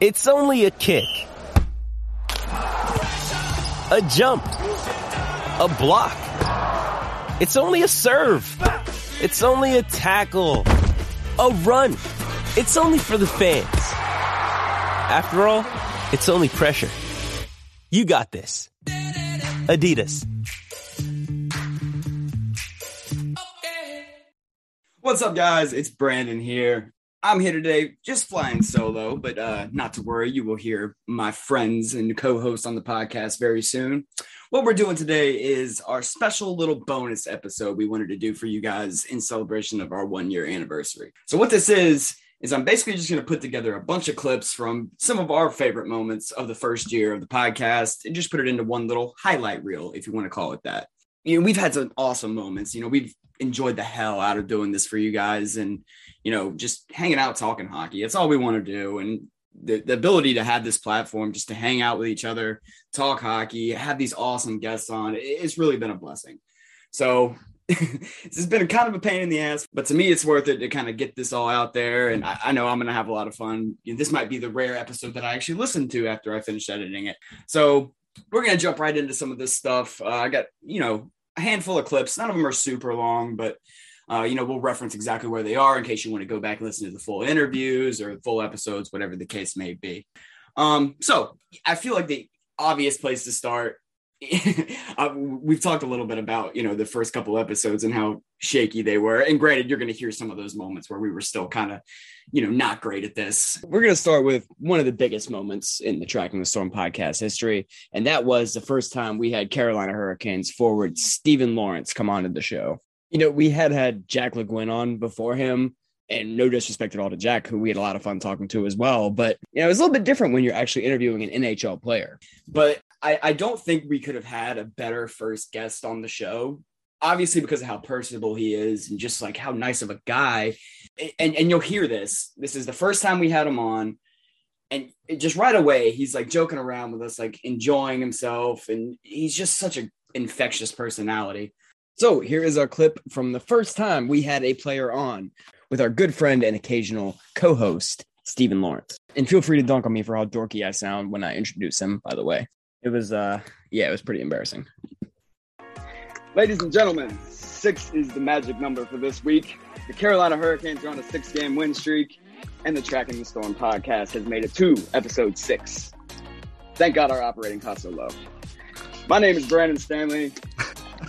It's only a kick. A jump. A block. It's only a serve. It's only a tackle. A run. It's only for the fans. After all, it's only pressure. You got this. Adidas. What's up, guys? It's Brandon here. I'm here today just flying solo, but uh, not to worry. You will hear my friends and co hosts on the podcast very soon. What we're doing today is our special little bonus episode we wanted to do for you guys in celebration of our one year anniversary. So, what this is, is I'm basically just going to put together a bunch of clips from some of our favorite moments of the first year of the podcast and just put it into one little highlight reel, if you want to call it that. You know, we've had some awesome moments. You know, we've enjoyed the hell out of doing this for you guys and you know just hanging out talking hockey. That's all we want to do. And the, the ability to have this platform just to hang out with each other talk hockey have these awesome guests on it's really been a blessing. So this has been kind of a pain in the ass but to me it's worth it to kind of get this all out there. And i, I know i'm going to have a lot of fun. This might be the rare episode that i actually listen to after i finish editing it. So we're going to jump right into some of this stuff. Uh, i got you know a handful of clips. None of them are super long, but uh, you know, we'll reference exactly where they are in case you want to go back and listen to the full interviews or full episodes, whatever the case may be. Um, so I feel like the obvious place to start uh, we've talked a little bit about you know the first couple episodes and how shaky they were. And granted you're going to hear some of those moments where we were still kind of you know not great at this. We're going to start with one of the biggest moments in the tracking the storm podcast history and that was the first time we had carolina hurricanes forward Steven Lorentz come on to the show you know we had had jack le guin on before him and no disrespect at all to Jack, who we had a lot of fun talking to as well. But you know, it's a little bit different when you're actually interviewing an NHL player. But I, I don't think we could have had a better first guest on the show. Obviously, because of how personable he is and just like how nice of a guy. And and you'll hear this. This is the first time we had him on. And just right away, he's like joking around with us, like enjoying himself. And he's just such an infectious personality. So here is our clip from the first time we had a player on with our good friend and occasional co-host, Steven Lorentz. And feel free to dunk on me for how dorky I sound when I introduce him, by the way. It was uh yeah, it was pretty embarrassing. Ladies and gentlemen, six is the magic number for this week. The Carolina Hurricanes are on a six game win streak, and the Tracking the Storm podcast has made it to episode six. Thank God our operating costs are low. My name is Brandon Stanley.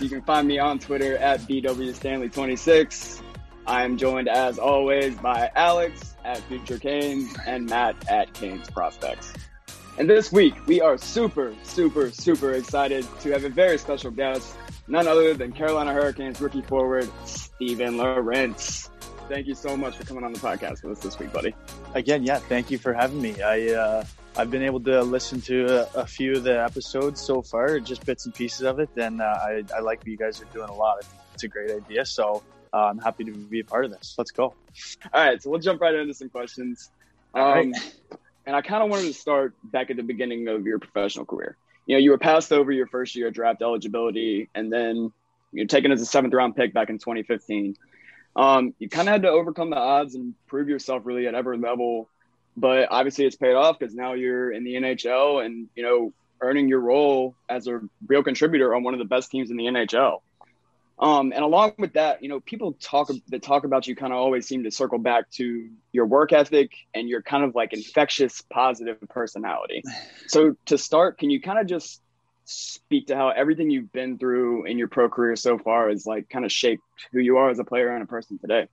You can find me on Twitter at BWStanley26. I am joined as always by Alex at Future Canes and Matt at Canes Prospects. And this week, we are super, super, super excited to have a very special guest, none other than Carolina Hurricanes rookie forward, Steven Lorentz. Thank you so much for coming on the podcast with us this week, buddy. Again, yeah, thank you for having me. I, uh, I've been able to listen to a, a, few of the episodes so far, just bits and pieces of it, and uh, I, I like what you guys are doing a lot. It's a great idea. So uh, I'm happy to be a part of this. Let's go. All right, so we'll jump right into some questions. Um, and I kind of wanted to start back at the beginning of your professional career. You know, you were passed over your first year of draft eligibility, and then you're taken as a seventh round pick back in 2015. Um, you kind of had to overcome the odds and prove yourself really at every level, but obviously it's paid off because now you're in the NHL and you know earning your role as a real contributor on one of the best teams in the NHL. Um, and along with that, you know, people talk that talk about you kind of always seem to circle back to your work ethic and your kind of like infectious positive personality. So to start, can you kind of just speak to how everything you've been through in your pro career so far has like kind of shaped who you are as a player and a person today?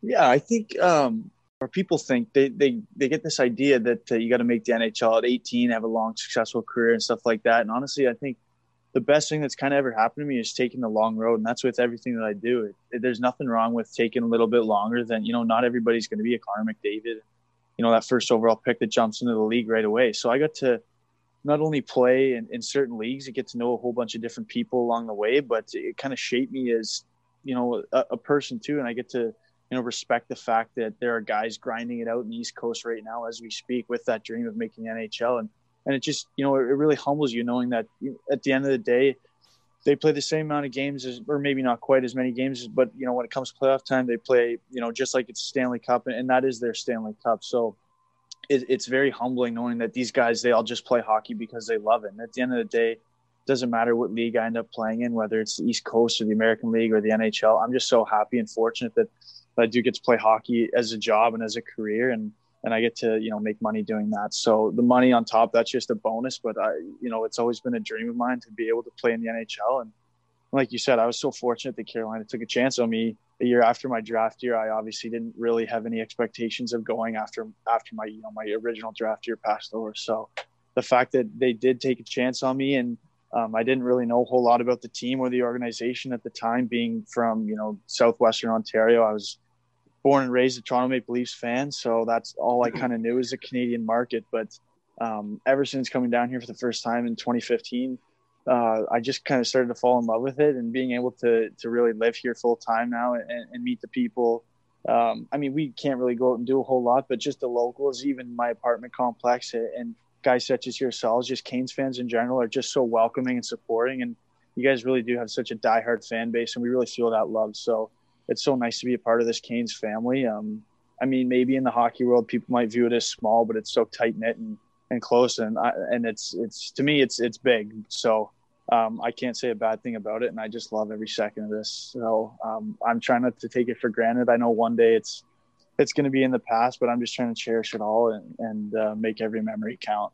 Yeah, I think um, or people think they they they get this idea that uh, you got to make the NHL at 18, have a long successful career and stuff like that. And honestly, I think the best thing that's kind of ever happened to me is taking the long road and that's with everything that i do it, it, there's nothing wrong with taking a little bit longer than you know not everybody's going to be a connor mcdavid you know, that first overall pick that jumps into the league right away. So I got to not only play in, in certain leagues, you get to know a whole bunch of different people along the way, but it kind of shaped me as, you know, a, a person too. And I get to, you know, respect the fact that there are guys grinding it out in the East Coast right now as we speak with that dream of making the NHL. And, and it just, you know, it really humbles you knowing that at the end of the day, they play the same amount of games as, or maybe not quite as many games, but you know when it comes to playoff time, they play you know just like it's Stanley Cup, and that is their Stanley Cup. So it, it's very humbling knowing that these guys they all just play hockey because they love it. And at the end of the day, doesn't matter what league I end up playing in, whether it's the East Coast or the American League or the NHL. I'm just so happy and fortunate that I do get to play hockey as a job and as a career, and and I get to you know make money doing that. So the money on top that's just a bonus, but I you know it's always been a dream of mine to be able to play in the NHL. And like you said, I was so fortunate that Carolina took a chance on me a year after my draft year. I obviously didn't really have any expectations of going after after my you know my original draft year passed over. So the fact that they did take a chance on me and um, I didn't really know a whole lot about the team or the organization at the time, being from you know southwestern Ontario. I was born and raised a Toronto Maple Leafs fan, so that's all I kind of knew as the Canadian market. But um, ever since coming down here for the first time in 2015, uh, I just kind of started to fall in love with it and being able to to really live here full time now and, and, meet the people. Um, I mean, we can't really go out and do a whole lot, but just the locals, even my apartment complex, and guys such as yourselves, just Canes fans in general, are just so welcoming and supporting. And you guys really do have such a diehard fan base, and we really feel that love. So it's so nice to be a part of this Canes family. Um, I mean, maybe in the hockey world, people might view it as small, but it's so tight knit and, and close, and I, and it's it's to me, it's it's big. So um, I can't say a bad thing about it, and I just love every second of this. So um, I'm trying not to take it for granted. I know one day it's it's going to be in the past, but I'm just trying to cherish it all and, and uh, make every memory count.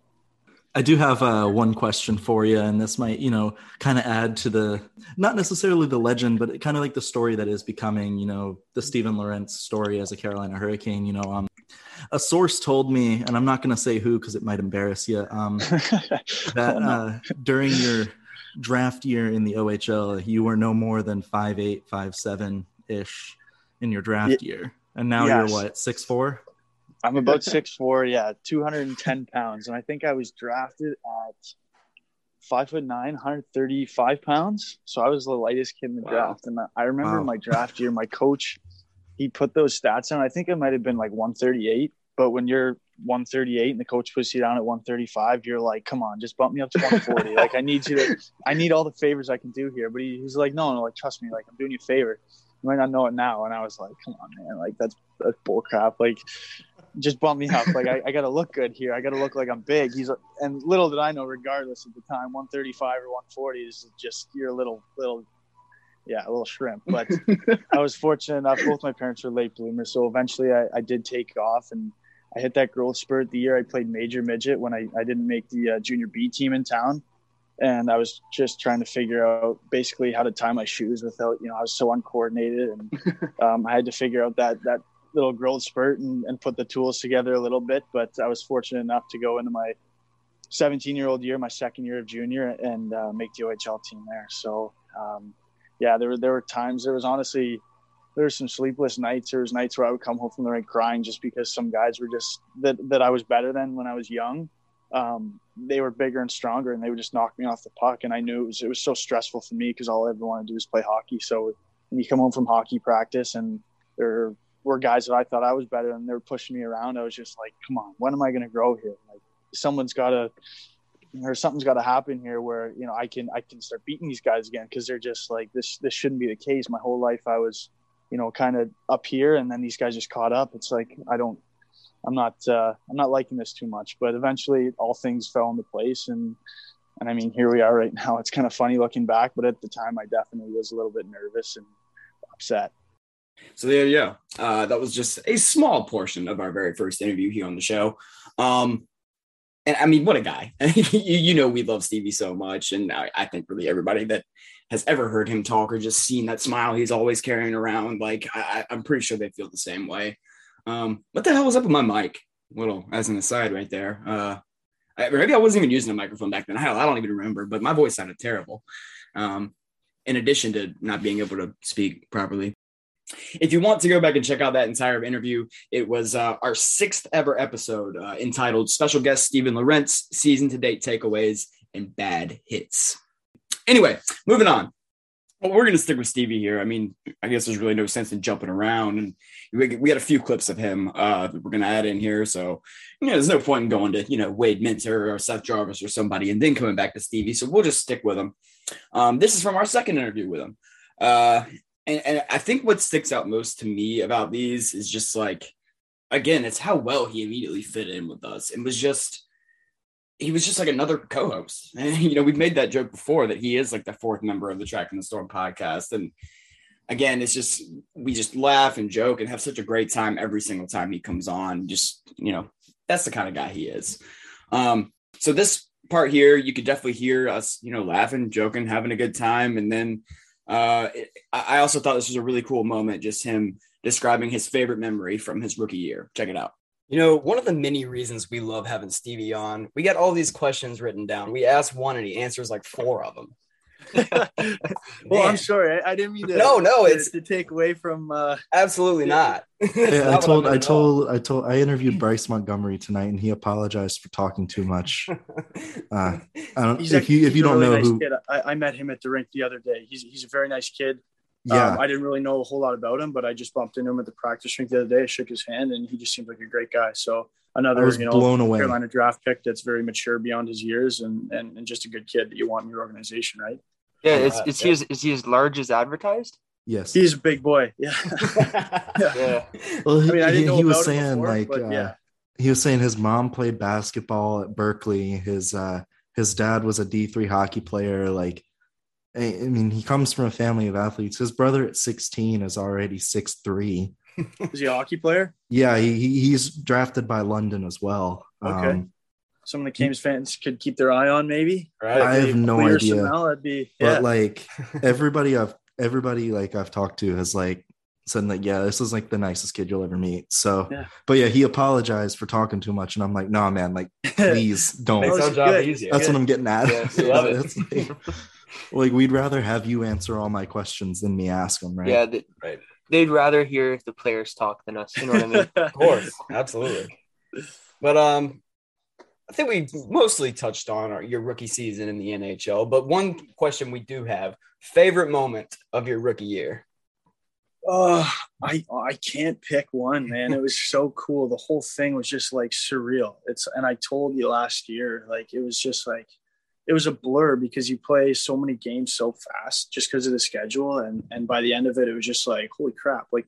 I do have uh, one question for you, and this might, you know, kind of add to the not necessarily the legend, but kind of like the story that is becoming, you know, the Steven Lorentz story as a Carolina Hurricane. You know, um, a source told me, and I'm not going to say who because it might embarrass you, um, that uh, during your draft year in the OHL, you were no more than five eight, five seven ish in your draft year, and now yes. you're what six four. I'm about six four, yeah, 210 pounds, and I think I was drafted at five foot nine, 135 pounds. So I was the lightest kid in the wow. draft, and I remember wow. my draft year, my coach he put those stats on. I think it might have been like 138, but when you're 138 and the coach puts you down at 135, you're like, come on, just bump me up to 140. like I need you to, I need all the favors I can do here. But he, he's like, no, no, like trust me, like I'm doing you a favor. You might not know it now. And I was like, come on, man, like that's that's bull crap. Like just bump me up. Like I, I got to look good here. I got to look like I'm big. He's and little did I know, regardless of the time, 135 or 140 is just your little little, yeah, a little shrimp. But I was fortunate enough. Both my parents were late bloomers, so eventually I, I did take off and I hit that growth spurt the year I played major midget when I, I didn't make the uh, junior B team in town. And I was just trying to figure out basically how to tie my shoes without, you know, I was so uncoordinated and um, I had to figure out that, that little growth spurt and, and put the tools together a little bit. But I was fortunate enough to go into my 17 year old year, my second year of junior, and uh, make the OHL team there. So, um, yeah, there were there were times. There was honestly there were some sleepless nights. There was nights where I would come home from the rink crying just because some guys were just that that I was better than when I was young. Um, they were bigger and stronger, and they would just knock me off the puck. And I knew it was it was so stressful for me because all I ever wanted to do was play hockey. So when you come home from hockey practice and there were guys that I thought I was better than they were pushing me around. I was just like, come on, when am I going to grow here? Like someone's got to, or something's got to happen here where, you know, I can, I can start beating these guys again. Cause they're just like, this, this shouldn't be the case. My whole life I was, you know, kind of up here and then these guys just caught up. It's like, I don't, I'm not, uh, I'm not liking this too much, but eventually all things fell into place and, and I mean, here we are right now. It's kind of funny looking back, but at the time I definitely was a little bit nervous and upset. So there you go. Uh, that was just a small portion of our very first interview here on the show. Um, and I mean, what a guy! you, you, know, we love Stevie so much, and I, I, think really everybody that has ever heard him talk or just seen that smile he's always carrying around, like I, am pretty sure they feel the same way. Um, what the hell was up with my mic? Little as an aside, right there. Uh, I, maybe I wasn't even using a microphone back then. Hell, I don't even remember, but my voice sounded terrible. Um, in addition to not being able to speak properly. if you want to go back and check out that entire interview, it was uh, our sixth ever episode uh, entitled Special Guest Steven Lorentz Season to Date Takeaways and Bad Hits. Anyway, moving on. Well, we're going to stick with Stevie here. I mean, I guess there's really no sense in jumping around. And we, we had a few clips of him uh, we're going to add in here. So, you know, there's no point in going to, you know, Wade Minter or Seth Jarvis or somebody and then coming back to Stevie. So we'll just stick with him. Um, this is from our second interview with him. Uh, and, and I think what sticks out most to me about these is just like, again, it's how well he immediately fit in with us and was just he was just like another co-host. And you know, we've made that joke before that he is like the fourth member of the Tracking the Storm podcast. And again, it's just we just laugh and joke and have such a great time every single time he comes on. Just you know, that's the kind of guy he is. Um, so this part here, you could definitely hear us, you know, laughing, joking, having a good time, and then uh, it, I also thought this was a really cool moment, just him describing his favorite memory from his rookie year. Check it out. You know, one of the many reasons we love having Stevie on, we got all these questions written down. We asked one and he answers like four of them. well, I'm sorry. I, I, didn't mean to. No, no, to, it's to take away from. Uh, absolutely not. yeah, I told, I told, I told, I interviewed Bryce Montgomery tonight, and he apologized for talking too much. Uh, I don't. He's if actually, you if you don't really know nice who, kid. I, I met him at the rink the other day. He's he's a very nice kid. Yeah, Um, I didn't really know a whole lot about him, but I just bumped into him at the practice rink the other day. I shook his hand, and he just seemed like a great guy. So another, I was you know, blown away. Carolina draft pick that's very mature beyond his years, and and, and just a good kid that you want in your organization, right? Yeah, is, Yeah, is he as, is he as large as advertised? yes. He's a big boy. Yeah. Yeah. Well, he, I mean, I he, didn't know he was saying before, like, uh, yeah. he was saying his mom played basketball at Berkeley. His uh, his dad was a D three hockey player. Like, I, I mean, he comes from a family of athletes. His brother at sixteen is already six three. Is he a hockey player? Yeah, he, he he's drafted by London as well. Okay. Um, Some of the Canes fans could keep their eye on, maybe. right. I have no idea. Samel, that'd be but like everybody I've everybody like I've talked to has like said like yeah this is like the nicest kid you'll ever meet so Yeah. but yeah he apologized for talking too much and I'm like no man like please don't Makes our job good. easier. that's what I'm getting at Yeah, love it. It's like, like, we'd rather have you answer all my questions than me ask them right Yeah, they, Right. they'd rather hear the players talk than us. You know what I mean? Of course, absolutely. But um, I think we mostly touched on our, your rookie season in the NHL. But one question we do have: favorite moment of your rookie year? Oh, I I can't pick one, man. It was so cool. The whole thing was just like surreal. It's and I told you last year, like it was just like it was a blur because you play so many games so fast just because of the schedule. And and by the end of it, it was just like, holy crap, like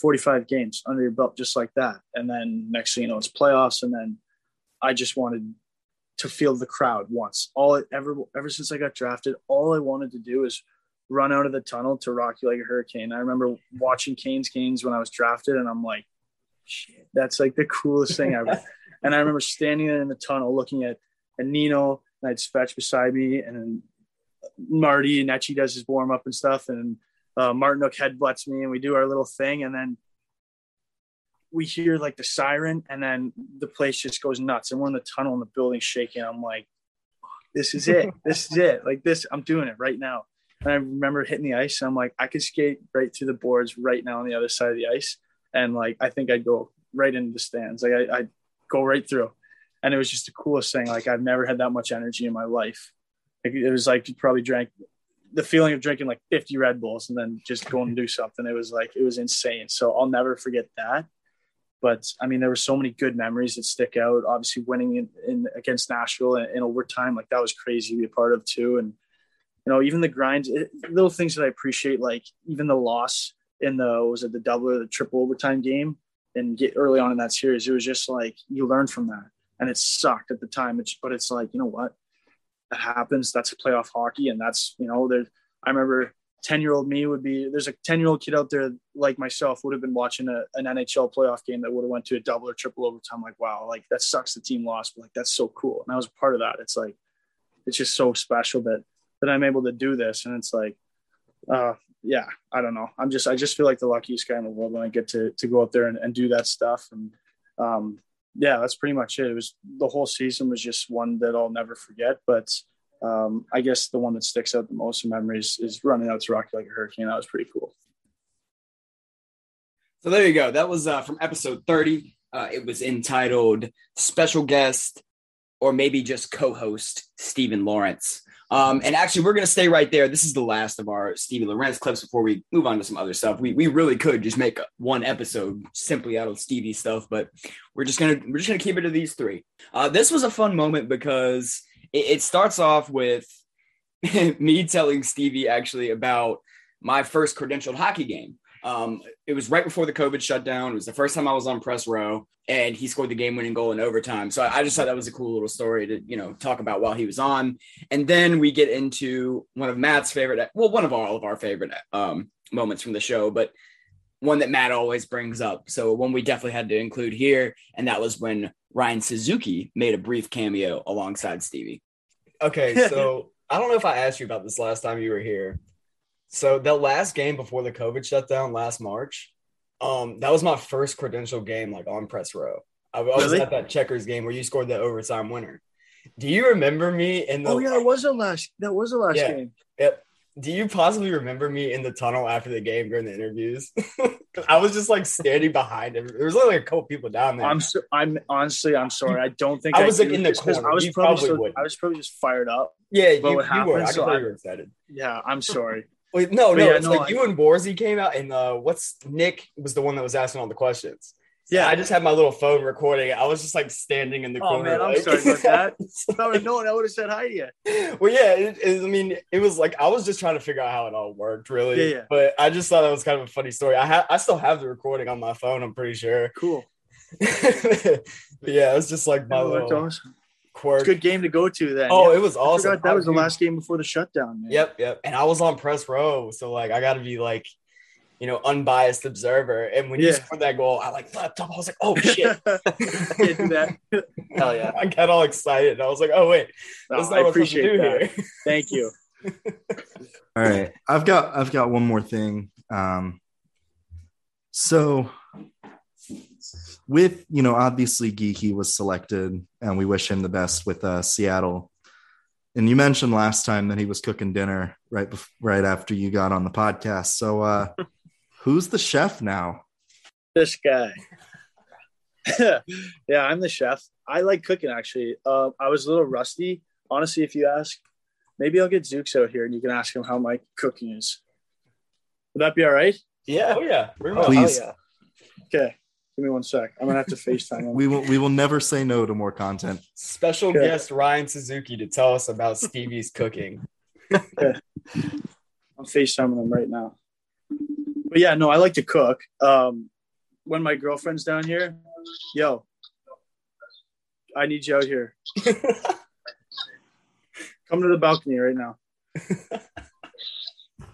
45 games under your belt just like that. And then next thing you know, it's playoffs. And then I just wanted to feel the crowd once. All it ever ever since I got drafted, all I wanted to do is run out of the tunnel to rock you like a hurricane. I remember watching Canes games when I was drafted, and I'm like, shit, that's like the coolest thing ever. and I remember standing there in the tunnel looking at, at Nino, and I had Spetch beside me, and then Marty and Etchy does his warm up and stuff, and uh, Martinook headbutts me, and we do our little thing, and then we hear like the siren, and then the place just goes nuts, and we're in the tunnel, and the building's shaking. I'm like, this is it, this is it, like this, I'm doing it right now. And I remember hitting the ice. And I'm like, I could skate right through the boards right now on the other side of the ice. And like, I think I'd go right into the stands. Like, I, I'd go right through. And it was just the coolest thing. Like, I've never had that much energy in my life. It was like you probably drank the feeling of drinking like 50 Red Bulls and then just going and do something. It was like, it was insane. So I'll never forget that. But I mean, there were so many good memories that stick out. Obviously, winning in, in against Nashville in, in overtime, like that was crazy to be a part of too. And you know, even the grinds, it, little things that I appreciate, like even the loss in the was it the double or the triple overtime game and get early on in that series. It was just like you learn from that, and it sucked at the time. It's, but it's like you know what, that happens. That's playoff hockey, and that's you know there. I remember ten year old me would be there's a ten year old kid out there like myself would have been watching a, an NHL playoff game that would have went to a double or triple overtime. Like wow, like that sucks. The team lost, but like that's so cool, and I was a part of that. It's like it's just so special that that I'm able to do this. And it's like, uh, yeah, I don't know. I'm just, I just feel like the luckiest guy in the world when I get to, to go out there and, and do that stuff. And, um, yeah, that's pretty much it. It was the whole season was just one that I'll never forget. But, um, I guess the one that sticks out the most in memories is running out to Rocky like a hurricane. That was pretty cool. So there you go. That was uh, from episode 30. Uh, it was entitled Special Guest or maybe just co host Steven Lorentz. Um, and actually, we're going to stay right there. This is the last of our Stevie Lorentz clips before we move on to some other stuff. We, we really could just make one episode simply out of Stevie stuff, but we're just gonna we're just gonna keep it to these three. Uh, this was a fun moment because it, it starts off with me telling Stevie actually about my first credentialed hockey game. Um, it was right before the COVID shutdown. It was the first time I was on press row, and he scored the game-winning goal in overtime. So I, I just thought that was a cool little story to you know talk about while he was on. And then we get into one of Matt's favorite, well, one of all of our favorite um, moments from the show, but one that Matt always brings up. So one we definitely had to include here, and that was when Ryan Suzuki made a brief cameo alongside Stevie. Okay, so I don't know if I asked you about this last time you were here. So the last game before the COVID shutdown last March, um, that was my first credential game like on press row. I, I was Really? at that checkers game where you scored the overtime winner. Do you remember me in the? Oh yeah, it was the last. That was the last Yeah. game. Yep. Do you possibly remember me in the tunnel after the game during the interviews? I was just like standing behind him. There was only like a couple people down there. I'm. So, I'm honestly. I'm sorry. I don't think I was, like, in the corner. I was You probably. probably so- I was probably just fired up. yeah, you, what you were. I so I- you were excited. Yeah, I'm sorry. Wait, no, But no, yeah, it's no, like I- you and Borzy came out, and uh, what's Nick was the one that was asking all the questions. Yeah. I just had my little phone recording. I was just like standing in the Oh corner. man, I'm like- sorry about that. If I would have known, I would have said hi to you. well, yeah, it, it- I mean, it was like I was just trying to figure out how it all worked, really. Yeah, yeah. But I just thought that was kind of a funny story. I have, I still have the recording on my phone. I'm pretty sure. Cool. yeah, it was just like my Oh, that's little awesome. Quirk. Good game to go to then. Oh, Yeah. it was awesome. forgot that was the last game before the shutdown. Man. Yep, yep. And I was on press row, so like I got to be like, you know, unbiased observer. And when you Yeah. scored that goal, I like leapt up. I was like, oh shit! Can't do that. Hell yeah. I got all excited. And I was like, oh wait, No, that's I not what I'm supposed to appreciate do that. here. Thank you. All right, I've got I've got one more thing. Um, so with you know obviously Geekie was selected, and we wish him the best with uh, Seattle. And you mentioned last time that he was cooking dinner right bef- right after you got on the podcast. So uh, who's the chef now? This guy. yeah, I'm the chef. I like cooking actually. Uh, I was a little rusty, honestly. If you ask, maybe I'll get Zooks out here and you can ask him how my cooking is. Would that be all right? Yeah. Oh yeah. Very Oh, Please. yeah. Okay. Give me one sec. I'm gonna have to FaceTime him. We will we will never say no to more content. Special Okay. guest Ryan Suzuki to tell us about Stevie's cooking. I'm FaceTiming him right now. But yeah, no, I like to cook. Um, when my girlfriend's down here, yo, I need you out here. Come to the balcony right now.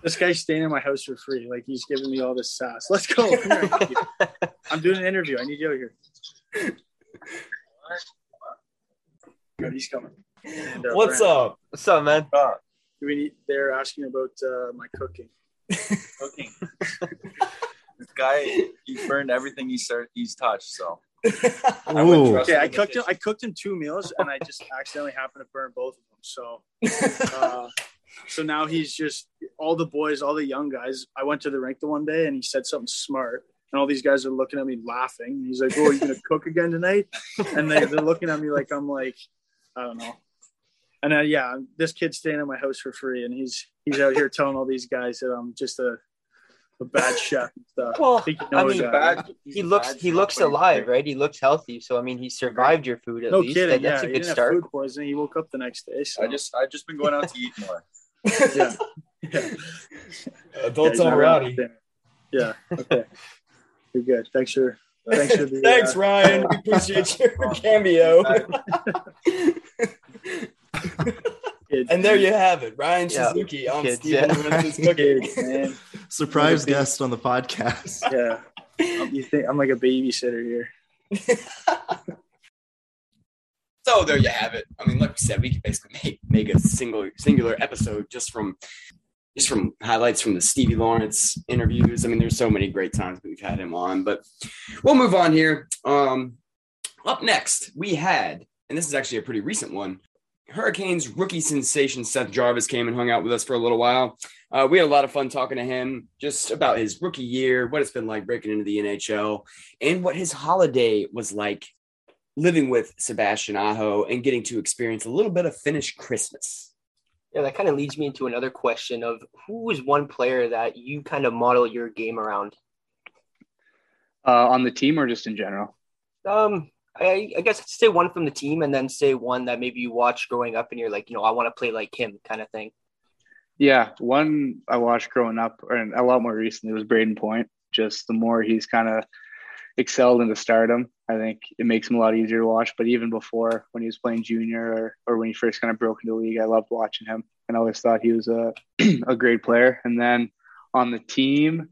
this guy's staying in my house for free. Like he's giving me all this sass. Let's go. Come here. I need you. I'm doing an interview. I need you out here. Good, he's coming. And, uh, What's Brandon, up? What's up, man? Do we need? They're asking about uh, my cooking. cooking. this guy, he burned everything he started, he's touched. So I Ooh. Okay, I cooked him. I cooked him two meals, and I just accidentally happened to burn both of them. So, uh, so now he's just all the boys, all the young guys. I went to the rink the one day, and he said something smart, and all these guys are looking at me laughing. He's like, "Oh, you gonna cook again tonight?" And they, they're looking at me like I'm like, I don't know. And uh, yeah, this kid's staying at my house for free, and he's he's out here telling all these guys that I'm just a a bad chef and stuff. Well, he I mean. Bad- he he's looks bad he looks alive, great. right? He looks healthy. So I mean, he survived your food at No least. kidding. That- that's yeah, a he good start. food poisoning. He woke up the next day. So. I just, I've just been going out to eat more. yeah. yeah. Adults Yeah, on rowdy. Yeah. Okay. You're good. Thanks for thanks for the Thanks, uh, Ryan. We appreciate your cameo. kids. and there you have it, Ryan Yeah. Suzuki on Kids, Stephen yeah. Cooking. man. Surprise guest on the podcast. Yeah. You think I'm like a babysitter here? So there you have it. I mean, like we said, we could basically make, make a single singular episode just from just from highlights from the Stevie Lorentz interviews. I mean, there's so many great times we've had him on, but we'll move on here. Um, up next, we had, and this is actually a pretty recent one, Hurricanes rookie sensation Seth Jarvis came and hung out with us for a little while. Uh, we had a lot of fun talking to him just about his rookie year, what it's been like breaking into the NHL, and what his holiday was like living with Sebastian Aho and getting to experience a little bit of Finnish Christmas. Yeah, that kind of leads me into another question of who is one player that you kind of model your game around? Uh, on the team or just in general? Um, I, I guess say one from the team and then say one that maybe you watched growing up and you're like, you know, I want to play like him kind of thing. Yeah, one I watched growing up, and a lot more recently was Brayden Point. Just the more he's kind of excelled into stardom, I think it makes him a lot easier to watch. But even before, when he was playing junior or, or when he first kind of broke into the league, I loved watching him, and always thought he was a a great player. And then on the team,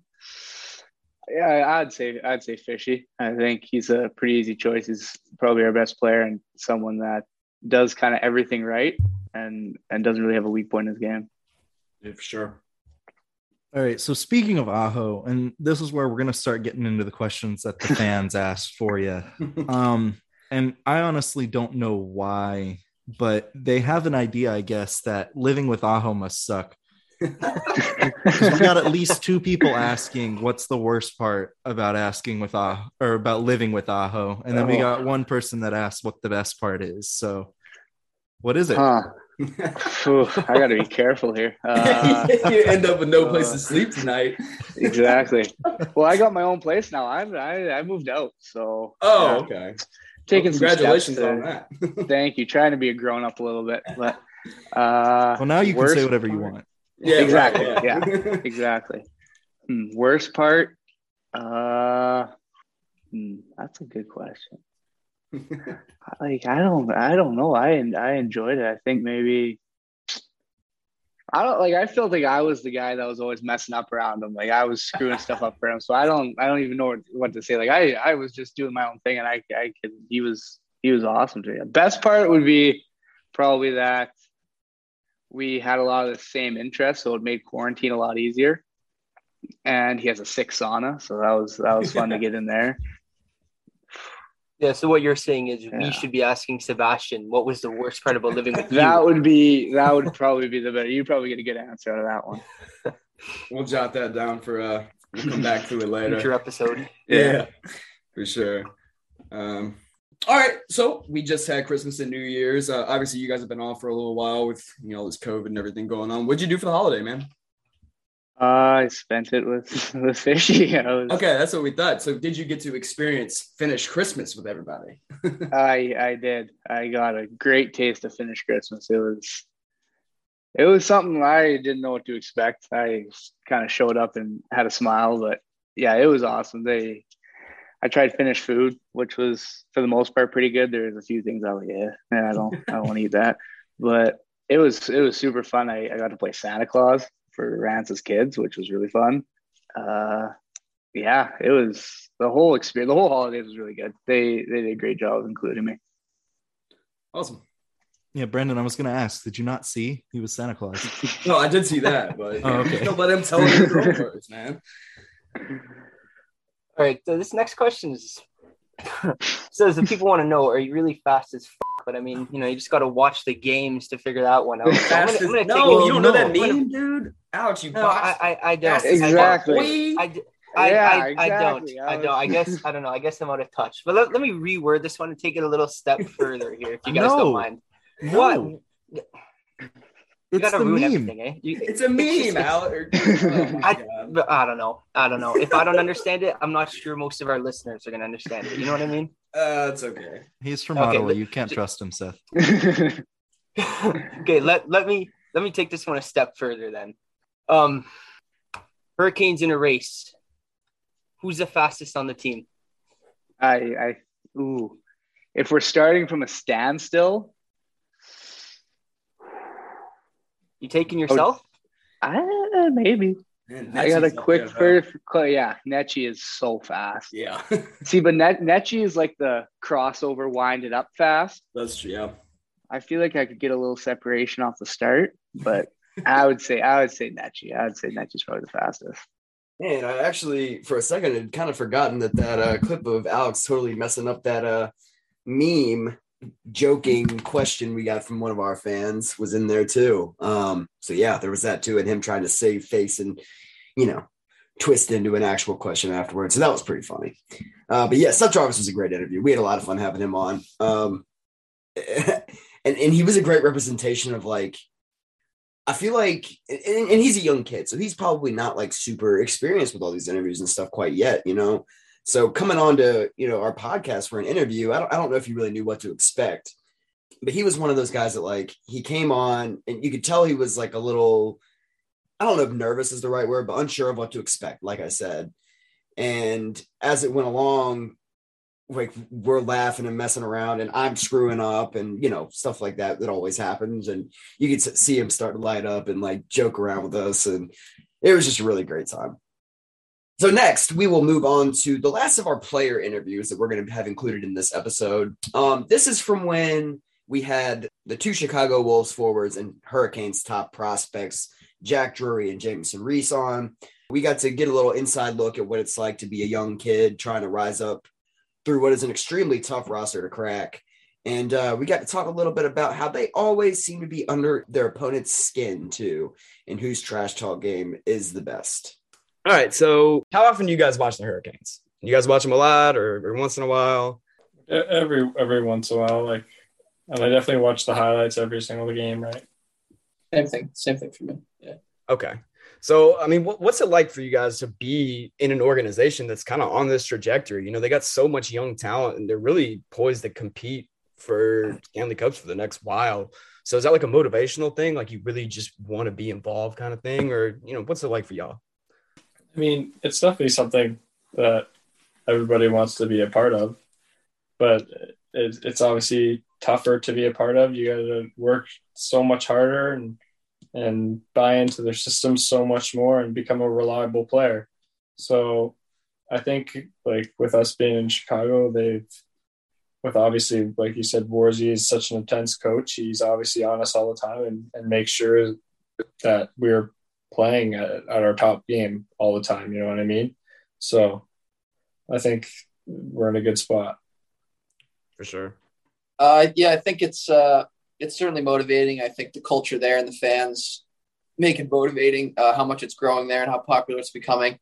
yeah, I'd say I'd say Fishy. I think he's a pretty easy choice. He's probably our best player and someone that does kind of everything right and and doesn't really have a weak point in his game. Yeah, for sure. All right. So speaking of Aho, and this is where we're gonna start getting into the questions that the fans asked for you. Um, and I honestly don't know why, but they have an idea, I guess, that living with Aho must suck. we got at least two people asking what's the worst part about asking with Aho or about living with Aho, and then we got one person that asked what the best part is. So, what is it? Huh. Ooh, I got to be careful here. Uh, you end up with no place uh, to sleep tonight. exactly. Well, I got my own place now. I I, I moved out, so Oh, yeah, okay. taking Well, some congratulations steps on that. Thank you. Trying to be a grown up a little bit, but uh, Well, now you can say whatever you want. Yeah, exactly. right, yeah. exactly. Hmm, worst part? Uh, hmm, that's a good question. Like I don't, I don't know. I I enjoyed it. I think maybe. I don't like. I felt like I was the guy that was always messing up around him. Like I was screwing stuff up for him. So I don't. I don't even know what, to say. Like I, I was just doing my own thing, and I, I could. He was, he was awesome to me. The best part would be probably that we had a lot of the same interests, so it made quarantine a lot easier. And he has a sick sauna, so that was that was fun to get in there. Yeah. So what you're saying is Yeah. we should be asking Sebastian what was the worst part about living with you. That would be that would probably be the better. You probably get a good answer out of that one. We'll jot that down for uh we'll come back to it later. future episode. Yeah, for sure. Um, all right, so we just had Christmas and New Year's. Uh, obviously, you guys have been off for a little while with you know this COVID and everything going on. What'd you do for the holiday, man? Uh, I spent it with with fishy. Was, Okay, that's what we thought. So, did you get to experience Finnish Christmas with everybody? I I did. I got a great taste of Finnish Christmas. It was it was something I didn't know what to expect. I kind of showed up and had a smile, but yeah, it was awesome. They I tried Finnish food, which was for the most part pretty good. There's a few things I was like, yeah, man, I don't I don't want to eat that. But it was it was super fun. I, I got to play Santa Claus for Raanta's kids, which was really fun. Uh yeah, it was the whole experience. The whole holidays was really good. They they did a great job of including me. Awesome. Yeah, Brandon, I was going to ask, did you not see he was Santa Claus? No, I did see that, but Oh, okay. don't let him tell you the words, man. All right. So this next question is says if people want to know, are you really fast as fuck? But I mean, you know, you just got to watch the games to figure that one out. So I'm gonna- I'm gonna take- no, you don't know that I'm gonna- meme, dude. Alex, you No, botched. I, I, I don't. Fast as I don't. Exactly. I, d- I, Yeah, I, I don't. I I don't. I guess I don't know. I guess I'm out of touch. But let, let me reword this one and take it a little step further here, if you guys No. don't mind. No. What? You It's gotta the ruin meme. everything, eh? You, it's a meme, Alex. Oh I- I don't know. I don't know. If I don't understand it, I'm not sure most of our listeners are gonna understand it. You know what I mean? Uh, it's okay. He's from Okay, Ottawa. let- You can't trust him, Seth. okay, let let me let me take this one a step further then. Um Hurricanes in a race. Who's the fastest on the team? I I ooh. If we're starting from a standstill, You taking yourself? I, maybe. Man, I got a quick first. Yeah, Netchi is so fast. Yeah, See, but Net, Netchi is like the crossover, wind it up fast. that's true. Yeah. I feel like I could get a little separation off the start, but I would say I would say Netchi. I would say Netchi's probably the fastest. Man, I actually, for a second, had kind of forgotten that that uh, clip of Alex totally messing up that uh, meme joking question we got from one of our fans was in there too. Um, so yeah, there was that too, and him trying to save face and you know twist into an actual question afterwards. So that was pretty funny. Uh, but yeah, Seth Jarvis was a great interview. We had a lot of fun having him on. Um, and and he was a great representation of like I feel like, and, and, he's a young kid, so he's probably not like super experienced with all these interviews and stuff quite yet, you know. So coming on to you know our podcast for an interview, I don't I don't know if you really knew what to expect, but he was one of those guys that like he came on and you could tell he was like a little, I don't know if nervous is the right word, but unsure of what to expect. Like I said, and as it went along, like we're laughing and messing around and I'm screwing up and you know stuff like that that always happens and you could see him start to light up and like joke around with us and it was just a really great time. So next we will move on to the last of our player interviews that we're going to have included in this episode. Um, this is from when we had the two Chicago Wolves forwards and Hurricanes top prospects Jack Drury and Jamieson Rees on. We got to get a little inside look at what it's like to be a young kid trying to rise up through what is an extremely tough roster to crack. And uh, we got to talk a little bit about how they always seem to be under their opponent's skin, too, and whose trash talk game is the best. All right. So, how often do you guys watch the Hurricanes? You guys watch them a lot or, or once in a while? Every every once in a while, like, and I definitely watch the highlights every single game, right? Same thing. Same thing for me. Yeah. Okay. So, I mean, what's it like for you guys to be in an organization that's kind of on this trajectory? You know, they got so much young talent and they're really poised to compete for Stanley Cups for the next while. So, is that like a motivational thing? Like, you really just want to be involved, kind of thing? Or, you know, what's it like for y'all? I mean, it's definitely something that everybody wants to be a part of, but it's obviously tougher to be a part of. You got to work so much harder and and buy into their system so much more and become a reliable player. So I think like with us being in Chicago, they've with obviously like you said, Warzy is such an intense coach. He's obviously on us all the time and, and make sure that we're playing at, at our top game all the time. You know what I mean? So I think we're in a good spot. For sure. Uh, yeah, I think it's uh, it's certainly motivating. I think the culture there and the fans make it motivating. Uh, how much it's growing there and how popular it's becoming.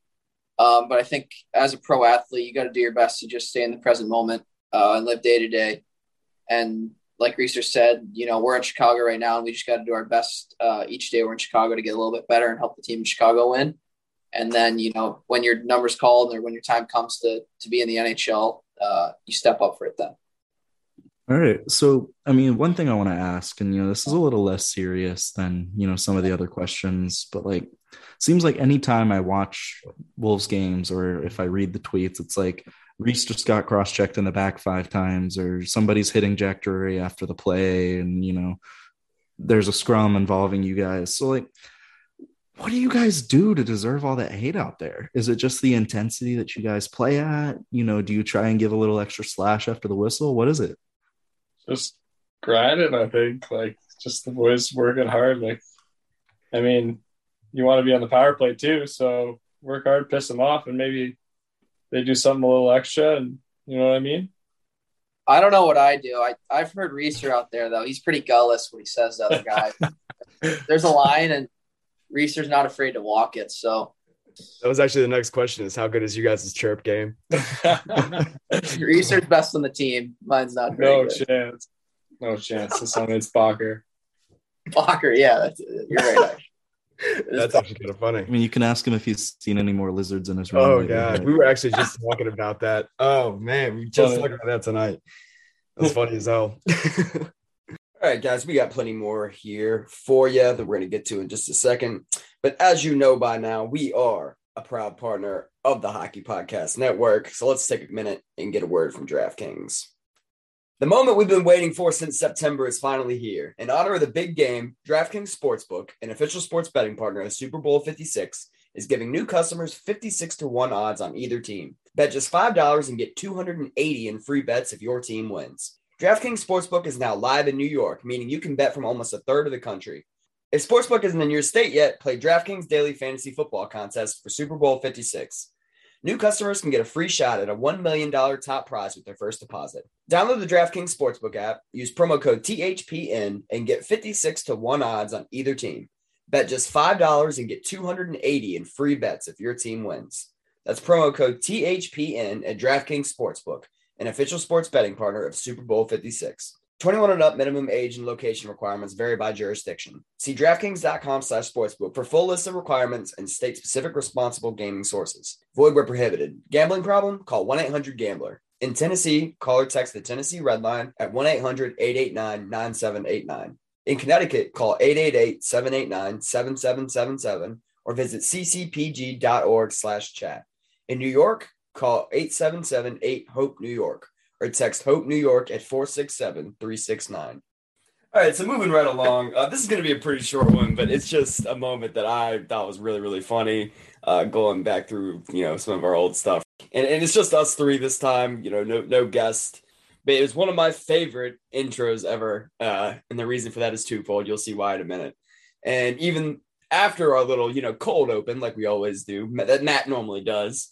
Um, but I think as a pro athlete, you got to do your best to just stay in the present moment uh, and live day to day. And like Reeser said, you know, we're in Chicago right now, and we just got to do our best uh, each day. We're in Chicago to get a little bit better and help the team in Chicago win. And then, you know, when your number's called or when your time comes to to be in the NHL, uh, you step up for it then. All right. So, I mean, one thing I want to ask, and you know, this is a little less serious than you know some of the other questions, but like, seems like anytime I watch Wolves games or if I read the tweets, it's like Rees just got cross checked in the back five times, or somebody's hitting Jack Drury after the play, and you know, there's a scrum involving you guys. So, like, what do you guys do to deserve all that hate out there? Is it just the intensity that you guys play at? You know, do you try and give a little extra slash after the whistle? What is it? just grinding. I think like just the boys working hard. Like, I mean, you want to be on the power play too, so work hard, piss them off, and maybe they do something a little extra. And you know what I mean? I don't know what I do. I I've heard Reeser out there though. He's pretty gutless when he says to other guys. There's a line, and Reeser's not afraid to walk it. So that was actually the next question: is how good is you guys' chirp game? Research best on the team. Mine's not. No good. chance. No chance. This one is Bacher. Bacher, yeah, that's, you're right. That's actually kind of funny. I mean, you can ask him if he's seen any more lizards in his room. Oh god, we were actually just talking about that. Oh man, we just talked about that tonight. That's funny as hell. All right, guys, we got plenty more here for you that we're going to get to in just a second. But as you know by now, we are a proud partner of the Hockey Podcast Network. So let's take a minute and get a word from DraftKings. The moment we've been waiting for since September is finally here. In honor of the big game, DraftKings Sportsbook, an official sports betting partner of Super Bowl 56, is giving new customers 56 to 1 odds on either team. Bet just $5 and get 280 in free bets if your team wins. DraftKings Sportsbook is now live in New York, meaning you can bet from almost a third of the country. If Sportsbook isn't in your state yet, play DraftKings Daily Fantasy Football Contest for Super Bowl 56. New customers can get a free shot at a $1 million top prize with their first deposit. Download the DraftKings Sportsbook app, use promo code THPN, and get 56 to 1 odds on either team. Bet just $5 and get 280 in free bets if your team wins. That's promo code THPN at DraftKings Sportsbook, an official sports betting partner of Super Bowl 56. 21 and up minimum age and location requirements vary by jurisdiction. See DraftKings.com slash sportsbook for full list of requirements and state specific responsible gaming sources. Void where prohibited. Gambling problem? Call 1 800 Gambler. In Tennessee, call or text the Tennessee Red Line at 1 800 889 9789. In Connecticut, call 888 789 7777 or visit ccpg.org slash chat. In New York, call 877 8 HOPE New York or text Hope New York at 467 369. All right, so moving right along, uh, this is going to be a pretty short one, but it's just a moment that I thought was really, really funny. Uh, going back through, you know, some of our old stuff, and, and it's just us three this time. You know, no no guest, but it was one of my favorite intros ever. Uh, and the reason for that is twofold. You'll see why in a minute. And even after our little, you know, cold open, like we always do, that Matt normally does.